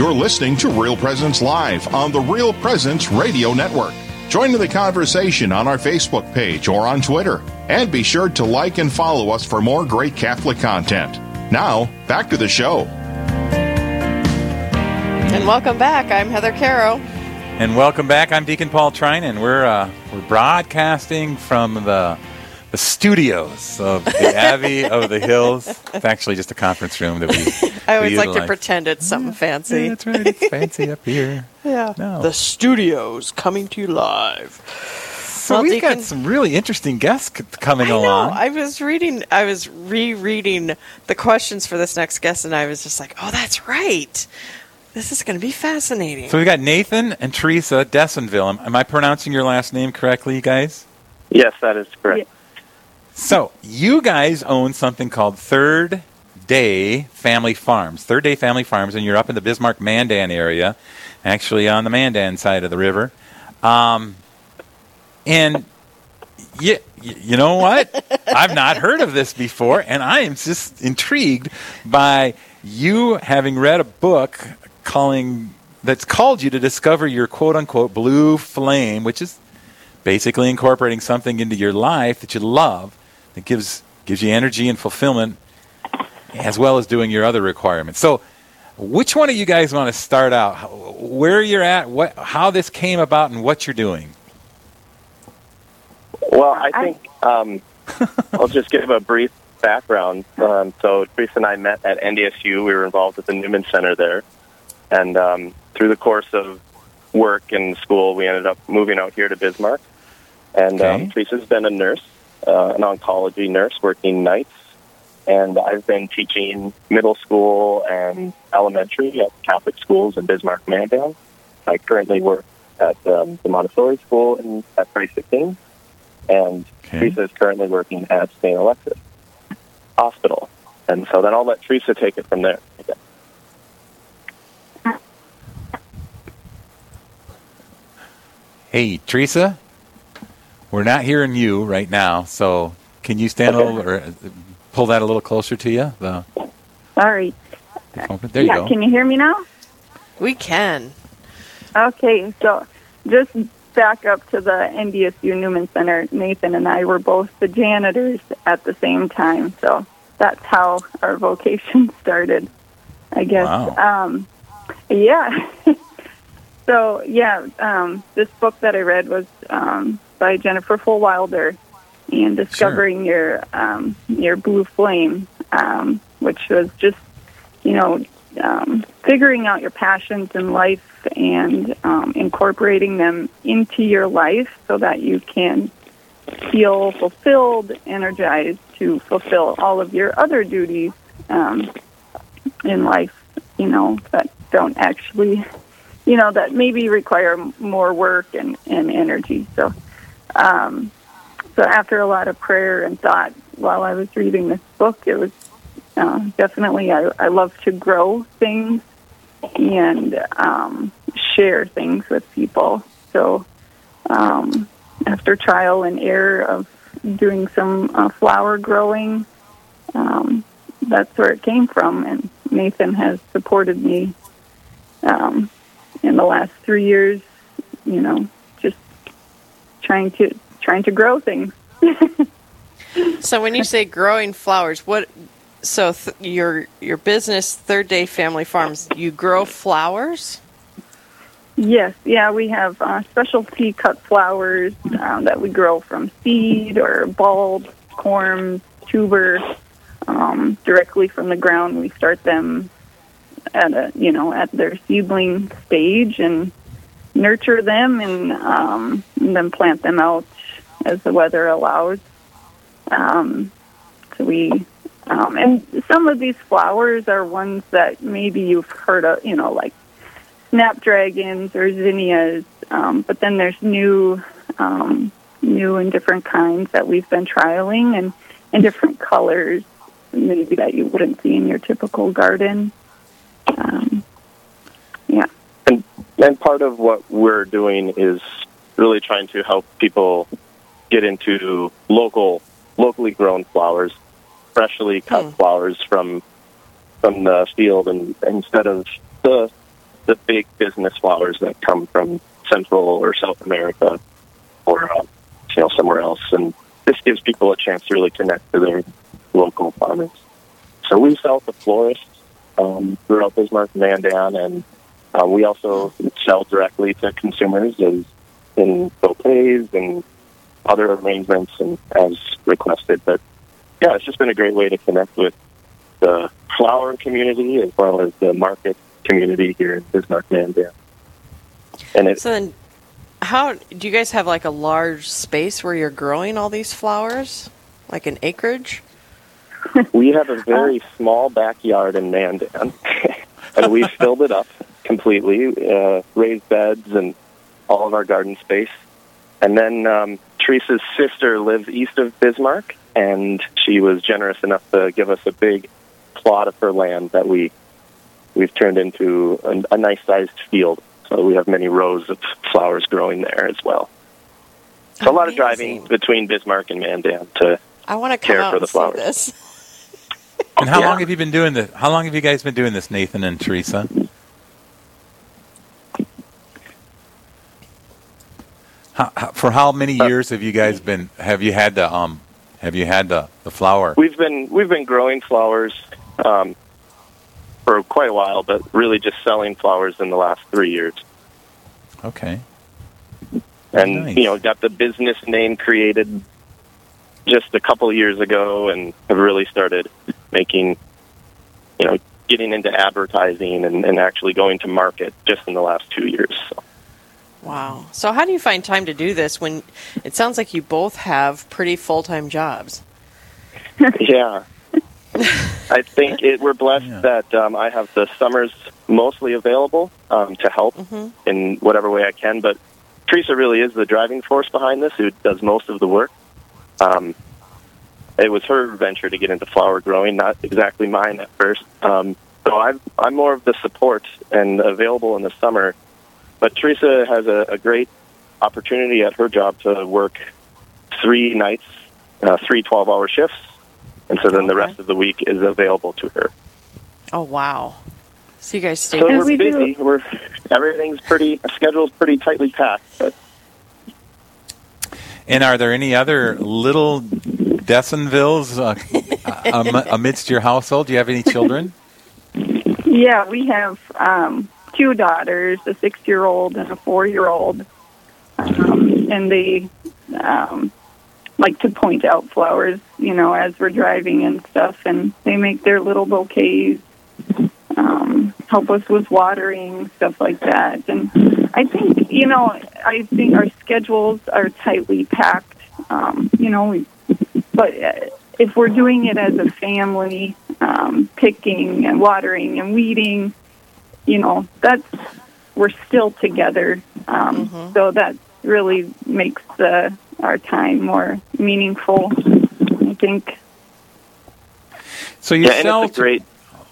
You're listening to Real Presence Live on the Real Presence Radio Network. Join in the conversation on our Facebook page or on Twitter. And be sure to like and follow us for more great Catholic content. Now, back to the show. And welcome back. I'm Heather Caro. And welcome back. I'm Deacon Paul Trinan. We're uh, we're broadcasting from the the studios of the Abbey of the Hills. It's actually just a conference room that we. I always we like to pretend it's something fancy. Yeah, that's right. It's fancy up here. Yeah. No. The studios coming to you live. So Well, we've Deacon- got some really interesting guests c- coming I know. along. I was reading. I was rereading the questions for this next guest, and I was just like, "Oh, that's right. This is going to be fascinating." so we've got Nathan and Theresa Dessonville. Am, am I pronouncing your last name correctly, you guys? Yes, that is correct. So you guys own something called Third Day Family Farms. Third Day Family Farms, and you're up in the Bismarck Mandan area, actually on the Mandan side of the river. Um, and you, you know what? I've not heard of this before, and I am just intrigued by you having read a book calling that's called you to discover your quote unquote blue flame, which is basically incorporating something into your life that you love that gives gives you energy and fulfillment as well as doing your other requirements. So which one of you guys want to start out? Where you're at, what how this came about and what you're doing? Well, I think um, I'll just give a brief background. Um, so, Theresa and I met at NDSU. We were involved with the Newman Center there. And um, through the course of work and school, we ended up moving out here to Bismarck. And Okay. um, Theresa's been a nurse, uh, an oncology nurse working nights. And I've been teaching middle school and elementary at Catholic schools in Bismarck, Mandan. I currently work at um, the Montessori school in, at Tracy King. And Okay. Theresa is currently working at St. Alexius Hospital. And so then I'll let Theresa take it from there. Hey, Theresa, we're not hearing you right now, so can you stand a little or uh, pull that a little closer to you? The, Sorry. the phone? There you go. can you hear me now? we can. Okay, so just back up to the NDSU Newman Center. Nathan and I were both the janitors at the same time, so that's how our vocation started, I guess. Wow. Um, yeah. so, yeah, um, this book that I read was um, by Jennifer Fulwiler, and discovering your um, your blue flame, um, which was just you know um, figuring out your passions in life and um, incorporating them into your life so that you can feel fulfilled, energized to fulfill all of your other duties um, in life. You know that don't actually, you know, that maybe require more work and, and energy. So. Um, so after a lot of prayer and thought while I was reading this book, it was uh, definitely I, I love to grow things and um, share things with people. So um, after trial and error of doing some uh, flower growing, um, that's where it came from. And Nathan has supported me um, in the last three years. You know, trying to trying to grow things. So when you say growing flowers, what? So th- your your business, Third Day Family Farms, you grow flowers? Yes, yeah, we have uh, specialty cut flowers um, that we grow from seed or bulb, corm, tuber, um, directly from the ground. We start them at a you know at their seedling stage and nurture them and, um, and then plant them out as the weather allows. Um, so we um, and some of these flowers are ones that maybe you've heard of, you know, like snapdragons or zinnias. Um, but then there's new, um, new and different kinds that we've been trialing, and and different colors, maybe that you wouldn't see in your typical garden. Um, yeah. And, part of what we're doing is really trying to help people get into local, locally grown flowers, freshly cut Hmm. flowers from from the field, and instead of the the big business flowers that come from Central or South America or uh, you know somewhere else, and this gives people a chance to really connect to their local farmers. So we sell to florists um, throughout Bismarck, Mandan, and uh, we also sell directly to consumers as in bouquets and other arrangements and as requested. But yeah, it's just been a great way to connect with the flower community as well as the market community here in Bismarck, Mandan. And it, So then, how do you guys have like a large space where you're growing all these flowers, like an acreage? we have a very small backyard in Mandan, and we filled it up completely, uh, raised beds and all of our garden space. And then um, Theresa's sister lives east of Bismarck, and she was generous enough to give us a big plot of her land that we we've turned into a, a nice sized field. So we have many rows of flowers growing there as well. So a lot of driving between Bismarck and Mandan to I want to Care for the flowers. this. And how Yeah. long have you been doing this? How long have you guys been doing this, Nathan and Theresa? How, how, for how many years have you guys been? Have you had the um? Have you had the the flower? We've been we've been growing flowers um, for quite a while, but really just selling flowers in the last three years. Okay. And Nice. you know, got the business name created just a couple years ago, and have really started making, you know, getting into advertising and, and actually going to market just in the last two years. So. Wow. So how do you find time to do this when it sounds like you both have pretty full time jobs? yeah. I think it, we're blessed Yeah. that um, I have the summers mostly available um, to help Mhm. in whatever way I can. But Theresa really is the driving force behind this, who does most of the work. Um, it was her venture to get into flower growing, not exactly mine at first. Um, so I'm, I'm more of the support and available in the summer. But Theresa has a, a great opportunity at her job to work three nights, uh, three 12 hour shifts. And so then the rest of the week is available to her. Oh wow. So you guys stay So we're we do- busy. We're everything's pretty. Our schedule's pretty tightly packed. But And are there any other little Dessonvilles uh, amidst your household? Do you have any children? Yeah, we have um, two daughters, a six-year-old and a four-year-old, um, and they um, like to point out flowers, you know, as we're driving and stuff, and they make their little bouquets, um, help us with watering, stuff like that. And I think, you know, I think our schedules are tightly packed. Um, you know, we, but uh, if we're doing it as a family, um, picking and watering and weeding, you know, that's we're still together. Um, Mhm. So that really makes the our time more meaningful. I think. So you yeah, and it's a great.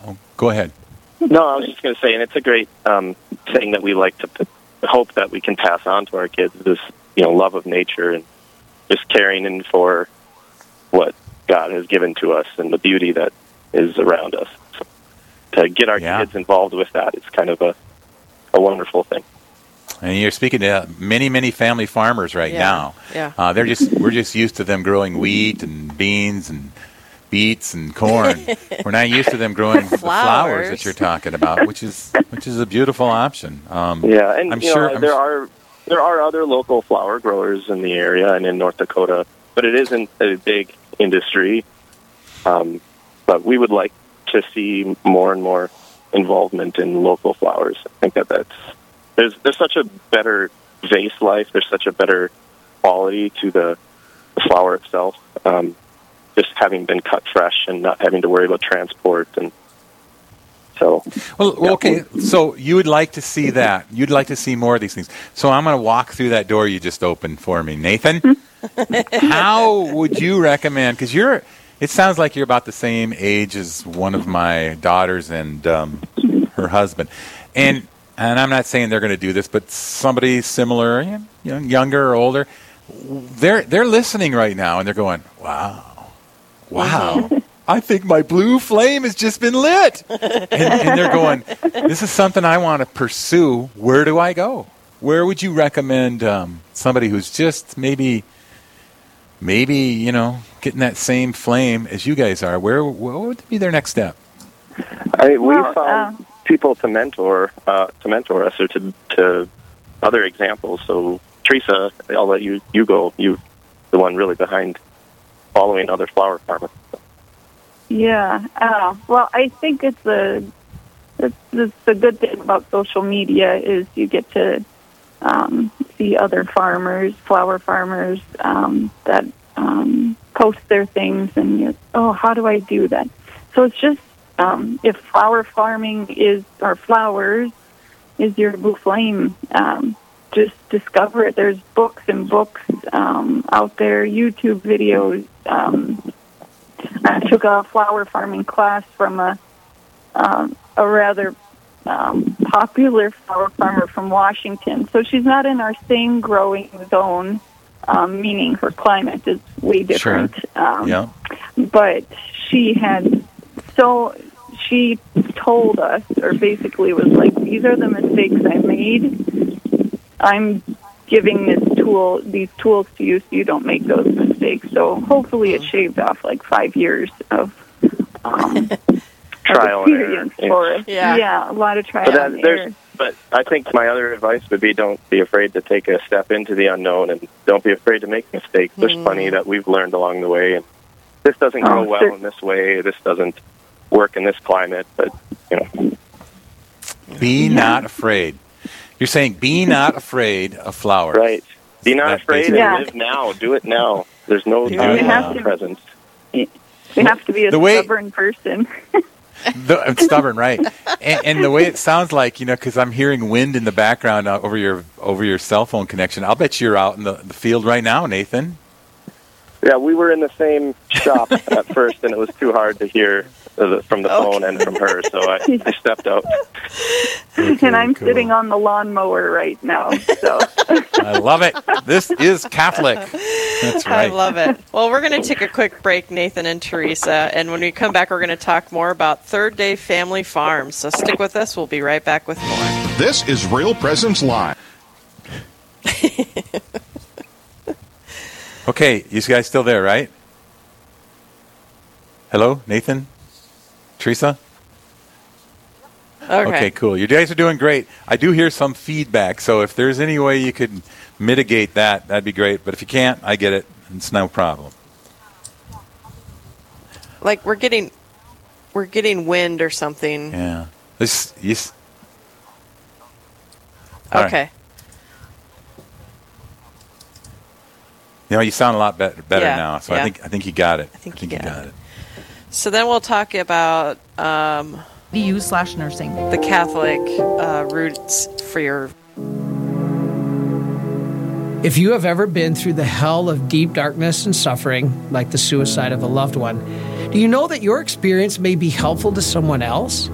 Oh, go ahead. No, I was just going to say, and it's a great um, thing that we like to p- hope that we can pass on to our kids. This, you know, love of nature and just caring in for what God has given to us and the beauty that is around us. So to get our Yeah. kids involved with that is kind of a a wonderful thing. And you're speaking to many, many family farmers right Yeah, now. yeah. Uh, they're just we're just used to them growing wheat and beans and beets and corn. we're not used to them growing the flowers Flowers. that you're talking about, which is which is a beautiful option. Um, Yeah, and I'm you sure- know, I'm there s- are there are other local flower growers in the area and in North Dakota, but it isn't a big industry. Um, but we would like to see more and more involvement in local flowers. I think that that's there's there's such a better vase life. There's such a better quality to the, the flower itself. Um, just having been cut fresh and not having to worry about transport and so Well, well, okay. So you would like to see that. You'd like to see more of these things. So I'm going to walk through that door you just opened for me, Nathan. how would you recommend? Because you're. It sounds like you're about the same age as one of my daughters and um, her husband, and and I'm not saying they're going to do this, but somebody similar, you know, younger or older, they're they're listening right now and they're going, wow, wow. I think my blue flame has just been lit. And, and they're going, this is something I want to pursue. Where do I go? Where would you recommend um, somebody who's just maybe, maybe, you know, getting that same flame as you guys are? Where what would be their next step? I, we Well, found uh, people to mentor uh, to mentor us or to to other examples. So Theresa, I'll let you you go. You the one really behind following other flower farmers. Yeah. Uh, well, I think it's a it's, it's the good thing about social media is you get to um, see other farmers, flower farmers um, that um, post their things, and you oh, how do I do that? So it's just um, if flower farming is or flowers is your blue flame. Um, just discover it. There's books and books um, out there, YouTube videos. Um, I took a flower farming class from a um, a rather um, popular flower farmer from Washington. So she's not in our same growing zone, um, meaning her climate is way different. Um, Yeah. But she had so she told us, or basically was like, "These are the mistakes I made. I'm giving this tool, these tools to you, so you don't make those mistakes." So hopefully, it shaved off like five years of. Um, Trial of and error. for us. Yeah. yeah, a lot of trial But that, and error. But I think my other advice would be don't be afraid to take a step into the unknown and don't be afraid to make mistakes. There's mm. plenty that we've learned along the way and this doesn't oh, go Oh, well sure. in this way, this doesn't work in this climate, but you know Be not afraid. You're saying be not afraid of flowers. Right. Be not That's afraid basically- and live now. Do it now. There's no Yeah. time You have for to- You have to be a The way- stubborn person. The, I'm stubborn, right? And, and the way it sounds like, you know, because I'm hearing wind in the background uh, over your over your cell phone connection. I'll bet you're out in the, the field right now, Nathan. Yeah, we were in the same shop at first, and it was too hard to hear from the phone and from her, so I, I stepped out. and I'm cool. sitting on the lawnmower right now. So I love it. This is Catholic. That's right. I love it. Well, we're going to take a quick break, Nathan and Theresa, and when we come back, we're going to talk more about Third Day Family Farms. So stick with us. We'll be right back with more. This is Real Presence Live. Okay, you guys still there, right? Hello, Nathan, Theresa. Okay. Okay, cool. You guys are doing great. I do hear some feedback, so if there's any way you could mitigate that, that'd be great. But if you can't, I get it. It's no problem. Like we're getting, we're getting wind or something. Yeah. This, you, s- All right. okay. You know, you sound a lot better, better Yeah, now. So yeah. I think I think you got it. I think you you got got it. it. So then we'll talk about um, BU slash nursing. the Catholic uh, roots for your. If you have ever been through the hell of deep darkness and suffering, like the suicide of a loved one, do you know that your experience may be helpful to someone else?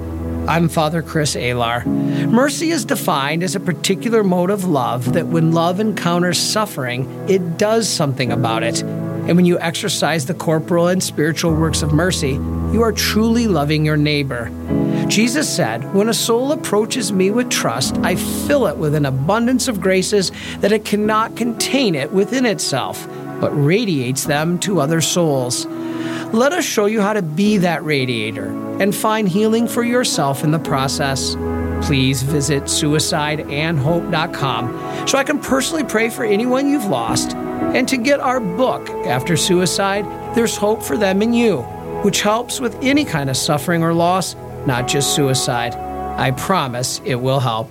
I'm Father Chris Alar. Mercy is defined as a particular mode of love that when love encounters suffering, it does something about it. And when you exercise the corporal and spiritual works of mercy, you are truly loving your neighbor. Jesus said, When a soul approaches me with trust, I fill it with an abundance of graces that it cannot contain it within itself, but radiates them to other souls. Let us show you how to be that radiator and find healing for yourself in the process. Please visit suicideandhope.com so I can personally pray for anyone you've lost and to get our book, After Suicide, There's Hope for Them and You, which helps with any kind of suffering or loss, not just suicide. I promise it will help.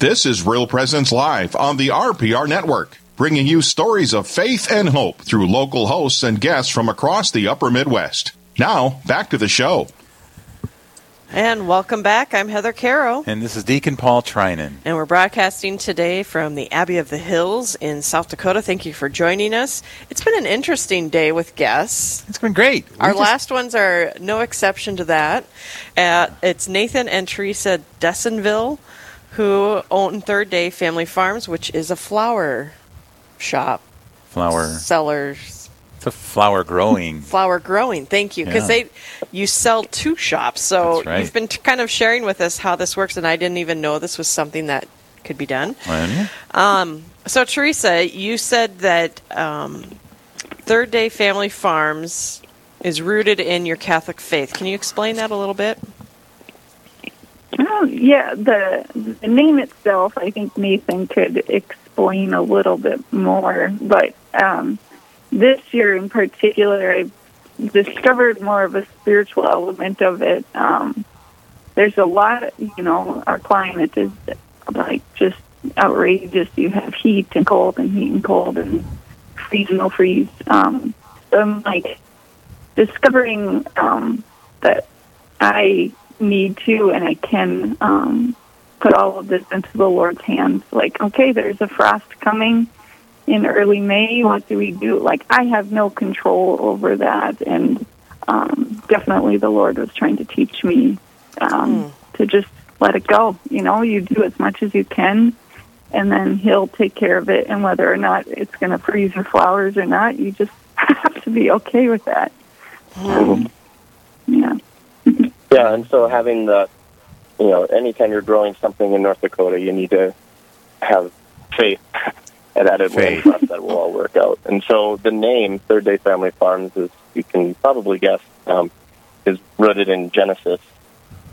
This is Real Presence Live on the RPR Network, bringing you stories of faith and hope through local hosts and guests from across the upper Midwest. Now, back to the show. And welcome back. I'm Heather Caro. And this is Deacon Paul Trinan. And we're broadcasting today from the Abbey of the Hills in South Dakota. Thank you for joining us. It's been an interesting day with guests. It's been great. Our just... last ones are no exception to that. Uh, it's Nathan and Theresa Dessonville, who own Third Day Family Farms, which is a flower shop. Flower. Sellers It's a flower growing. Flower growing. Thank you, because yeah. they you sell two shops, so right. you've been t- kind of sharing with us how this works, and I didn't even know this was something that could be done. Um, so Theresa, you said that um, Third Day Family Farms is rooted in your Catholic faith. Can you explain that a little bit? Yeah, the, the name itself, I think Nathan could explain a little bit more, but um, this year in particular, I discovered more of a spiritual element of it. Um, there's a lot, you know, our climate is like just outrageous. You have heat and cold and heat and cold and no freeze. Um, so I'm like discovering um, that I need to and I can um, put all of this into the Lord's hands. Like, okay, there's a frost coming in early May. What do we do? Like, I have no control over that. And um, definitely the Lord was trying to teach me um, mm. to just let it go. You know, you do as much as you can, and then He'll take care of it. And whether or not it's going to freeze your flowers or not, you just have to be okay with that. Mm. Yeah. and so having the, you know, anytime you're growing something in North Dakota, you need to have faith and that it will trust that will all work out. And so the name Third Day Family Farms is you can probably guess um, is rooted in Genesis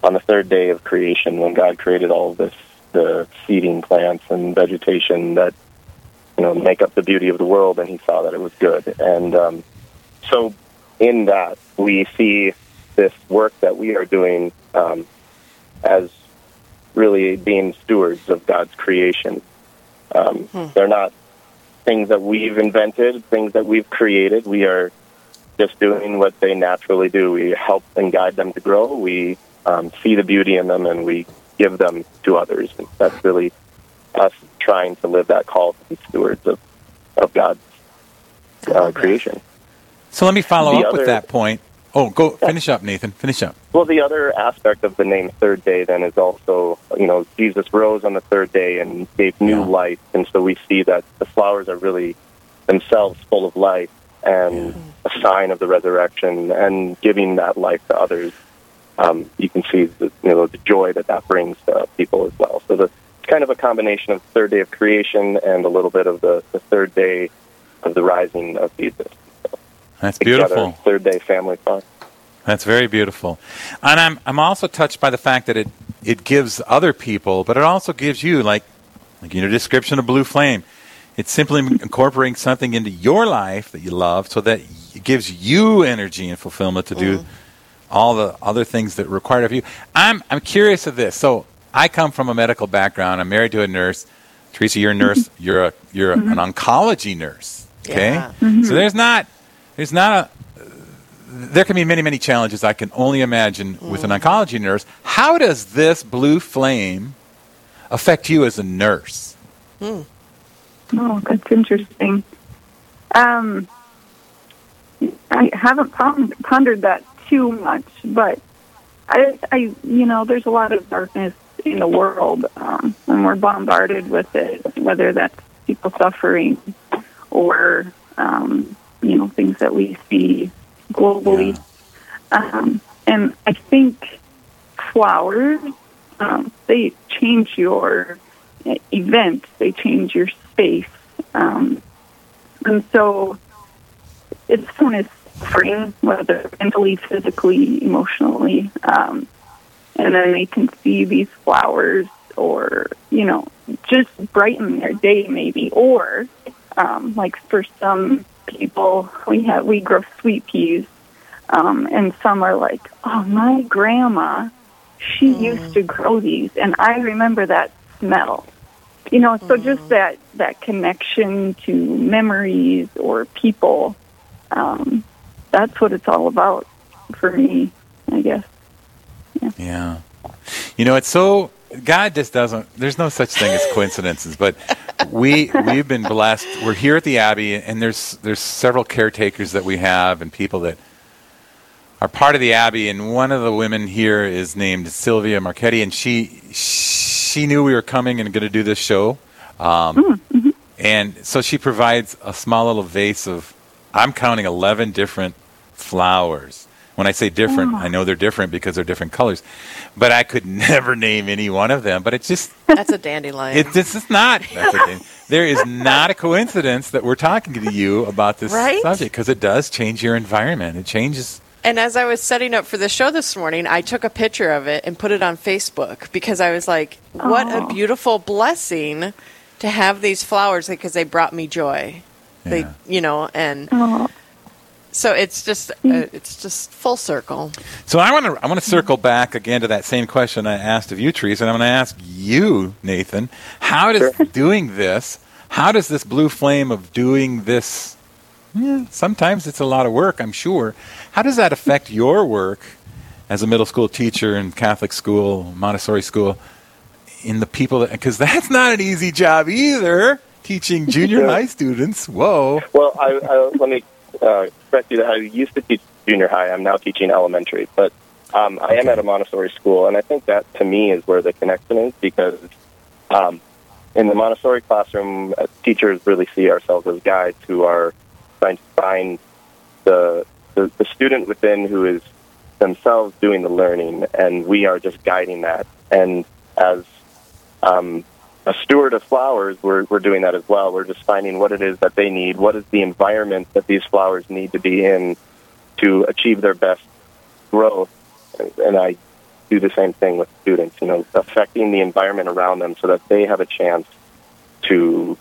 on the third day of creation when God created all of this the seeding plants and vegetation that you know make up the beauty of the world, and He saw that it was good. And um, so in that we see this work that we are doing um, as really being stewards of God's creation um, hmm. They're not things that we've invented, things that we've created. We are just doing what they naturally do. We help and guide them to grow. We um, see the beauty in them, and we give them to others. And that's really us trying to live that call to be stewards of of God's uh, creation. So let me follow the up other, with that point. Oh, go finish up, Nathan. Finish up. Well, the other aspect of the name Third Day then is also, you know, Jesus rose on the third day and gave new yeah. life, and so we see that the flowers are really themselves full of life and yeah. a sign of the resurrection and giving that life to others. Um, you can see the, you know the joy that that brings to people as well. So the, it's kind of a combination of the third day of creation and a little bit of the, the third day of the rising of Jesus. That's beautiful. Third day family fun. That's very beautiful. And I'm I'm also touched by the fact that it it gives other people, but it also gives you like like your description of blue flame. It's simply incorporating something into your life that you love so that it gives you energy and fulfillment to do mm. all the other things that require of you. I'm I'm curious of this. So I come from a medical background. I'm married to a nurse. Theresa, you're a nurse. You're a you're mm-hmm. an oncology nurse. Okay, yeah. mm-hmm. so there's not there's not a there can be many, many challenges I can only imagine mm. with an oncology nurse. How does this blue flame affect you as a nurse? Mm. Oh, that's interesting. Um, I haven't pondered that too much, but I, I, you know, there's a lot of darkness in the world, um, and we're bombarded with it, whether that's people suffering or um, you know things that we see globally. Yeah. Um, and I think flowers um, they change your event, they change your space, um, and so it's fun as spring, whether mentally, physically, emotionally, um, and then they can see these flowers or you know just brighten their day maybe or um, like for some people we have we grow sweet peas, um, and some are like, oh, my grandma, she mm. used to grow these, and I remember that smell. You know, so mm. just that that connection to memories or people, um, that's what it's all about. for me, I guess. Yeah. yeah. You know, it's so God just doesn't. There's no such thing as coincidences, but we we've been blessed. We're here at the Abbey, and there's there's several caretakers that we have, and people that are part of the Abbey. And one of the women here is named Sylvia Marchetti, and she she knew we were coming and going to do this show, um, mm-hmm. and so she provides a small little vase of. I'm counting 11 different flowers when I say different, oh. I ah. know they're different because they're different colors, but I could never name any one of them. But it's just that's a dandelion. It, this is not. there is not a coincidence that we're talking to you about this right? subject because it does change your environment. It changes. And as I was setting up for the show this morning, I took a picture of it and put it on Facebook because I was like, "What oh. a beautiful blessing to have these flowers because they brought me joy." Yeah. They, you know, and. Oh so it's just uh, it's just full circle. So I want to I want to circle back again to that same question I asked of you, Theresa, and I'm going to ask you, Nathan. How does sure. doing this? How does this blue flame of doing this? Yeah, sometimes it's a lot of work, I'm sure. How does that affect your work as a middle school teacher in Catholic school, Montessori school, in the people that because that's not an easy job either. Teaching junior high students. Whoa. Well, I, I, let me uh, correct you that I used to teach junior high. I'm now teaching elementary, but um, I am at a Montessori school, and I think that to me is where the connection is because um, in the Montessori classroom, uh, teachers really see ourselves as guides who are trying to find the, the the student within who is themselves doing the learning, and we are just guiding that. And as um, a steward of flowers, we're, we're doing that as well. We're just finding what it is that they need, what is the environment that these flowers need to be in to achieve their best growth. And I do the same thing with students, you know, affecting the environment around them so that they have a chance to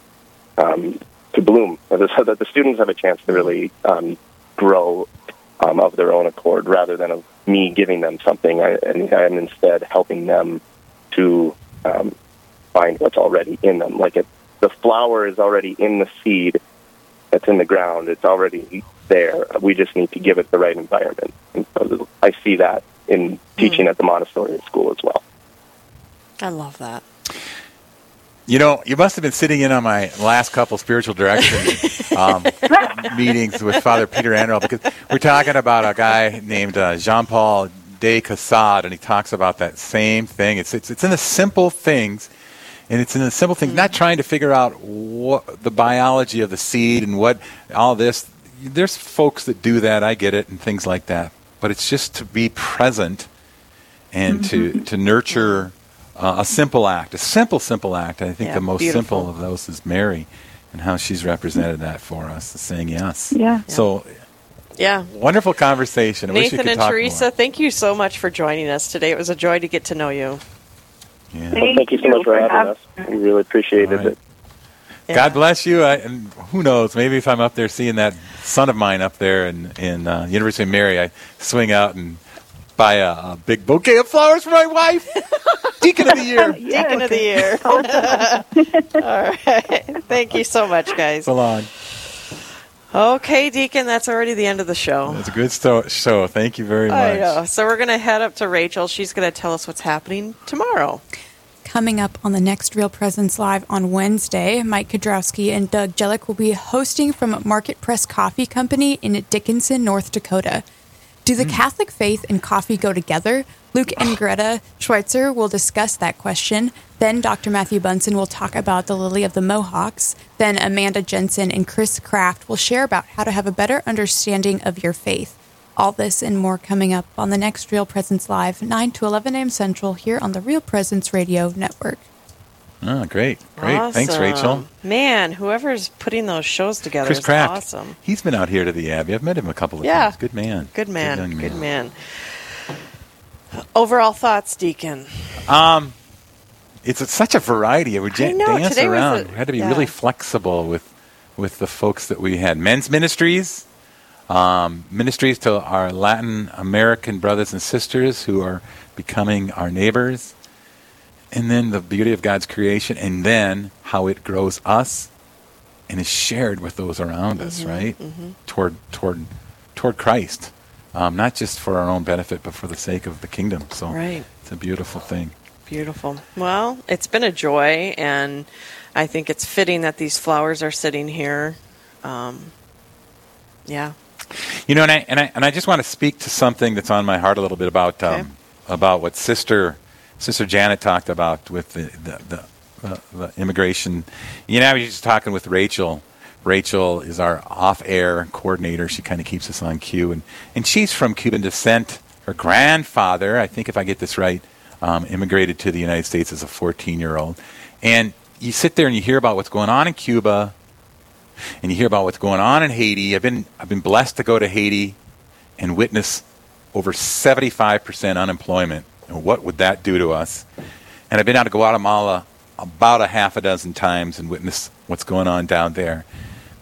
um, to bloom, so that the students have a chance to really um, grow um, of their own accord, rather than of me giving them something. I, and I'm instead helping them to um, find what's already in them. Like it, the flower is already in the seed that's in the ground. It's already there. We just need to give it the right environment. And so I see that in teaching mm. at the Montessori school as well. I love that. You know, you must have been sitting in on my last couple spiritual direction um, meetings with Father Peter Anderl because we're talking about a guy named uh, Jean Paul de Caussade, and he talks about that same thing. It's, it's, it's in the simple things and it's in the simple things, not trying to figure out what the biology of the seed and what all this. There's folks that do that. I get it, and things like that. But it's just to be present and to mm-hmm. to nurture uh, a simple act, a simple, simple act. I think yeah, the most beautiful. simple of those is Mary, and how she's represented that for us, saying yes. Yeah. So. Yeah. Wonderful conversation. I Nathan and Theresa, more. thank you so much for joining us today. It was a joy to get to know you. Yeah. Thank, well, thank you so much for having us. We really appreciated right. it. Yeah. God bless you. I, and who knows? Maybe if I'm up there seeing that son of mine up there in in uh, University of Mary, I swing out and buy a, a big bouquet of flowers for my wife. Deacon of the year. Deacon of the year. All right. Thank you so much, guys. So long. Okay, Deacon, that's already the end of the show. It's a good sto- show. Thank you very much. I know. So we're going to head up to Rachel. She's going to tell us what's happening tomorrow. Coming up on the next Real Presence Live on Wednesday, Mike Kudrowski and Doug Jellick will be hosting from Market Press Coffee Company in Dickinson, North Dakota. Do the mm. Catholic faith and coffee go together? Luke and Greta Schweitzer will discuss that question. Then Dr. Matthew Bunson will talk about the Lily of the Mohawks. Then Amanda Jensen and Chris Kraft will share about how to have a better understanding of your faith. All this and more coming up on the next Real Presence Live, 9 to 11 a.m. Central, here on the Real Presence Radio Network. Oh, great. Great. Awesome. Thanks, Rachel. Man, whoever's putting those shows together Chris is Kraft. awesome. He's been out here to the Abbey. I've met him a couple of yeah. times. Good man. Good man. Good, man. Good man. Overall thoughts, Deacon? Um, it's a, such a variety. We j- know, dance around. A, we had to be yeah. really flexible with with the folks that we had. Men's ministries, um, ministries to our Latin American brothers and sisters who are becoming our neighbors, and then the beauty of God's creation, and then how it grows us and is shared with those around mm-hmm, us, right? Mm-hmm. Toward toward toward Christ um, not just for our own benefit, but for the sake of the kingdom. So right. it's a beautiful thing. Beautiful. Well, it's been a joy, and I think it's fitting that these flowers are sitting here. Um, yeah. You know, and I, and I and I just want to speak to something that's on my heart a little bit about um, okay. about what Sister Sister Janet talked about with the the, the, the, immigration. You know, I was just talking with Rachel. Rachel is our off-air coordinator. She kind of keeps us on cue, and and she's from Cuban descent. Her grandfather, I think, if I get this right, um, immigrated to the United States as a 14 year old. And you sit there and you hear about what's going on in Cuba, and you hear about what's going on in Haiti. I've been, I've been blessed to go to Haiti and witness over 75% unemployment. And what would that do to us? And I've been out to Guatemala about a half a dozen times and witness what's going on down there.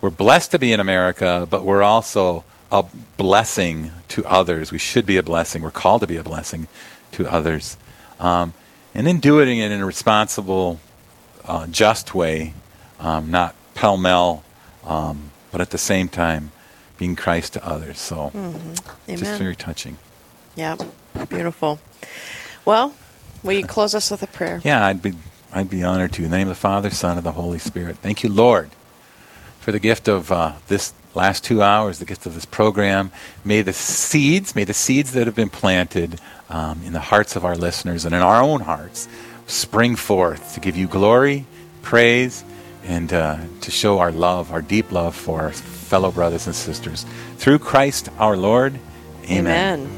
We're blessed to be in America, but we're also a blessing to others. We should be a blessing. We're called to be a blessing to others um, and then doing it in a responsible, uh, just way, um, not pell mell, um, but at the same time being Christ to others. So, mm-hmm. just very touching. Yeah, beautiful. Well, will you close us with a prayer? Yeah, I'd be I'd be honored to. In the name of the Father, Son, and the Holy Spirit. Thank you, Lord, for the gift of uh, this last two hours, the gift of this program. May the seeds, may the seeds that have been planted um, in the hearts of our listeners and in our own hearts spring forth to give you glory, praise, and uh, to show our love, our deep love for our fellow brothers and sisters. Through Christ our Lord. Amen. Amen.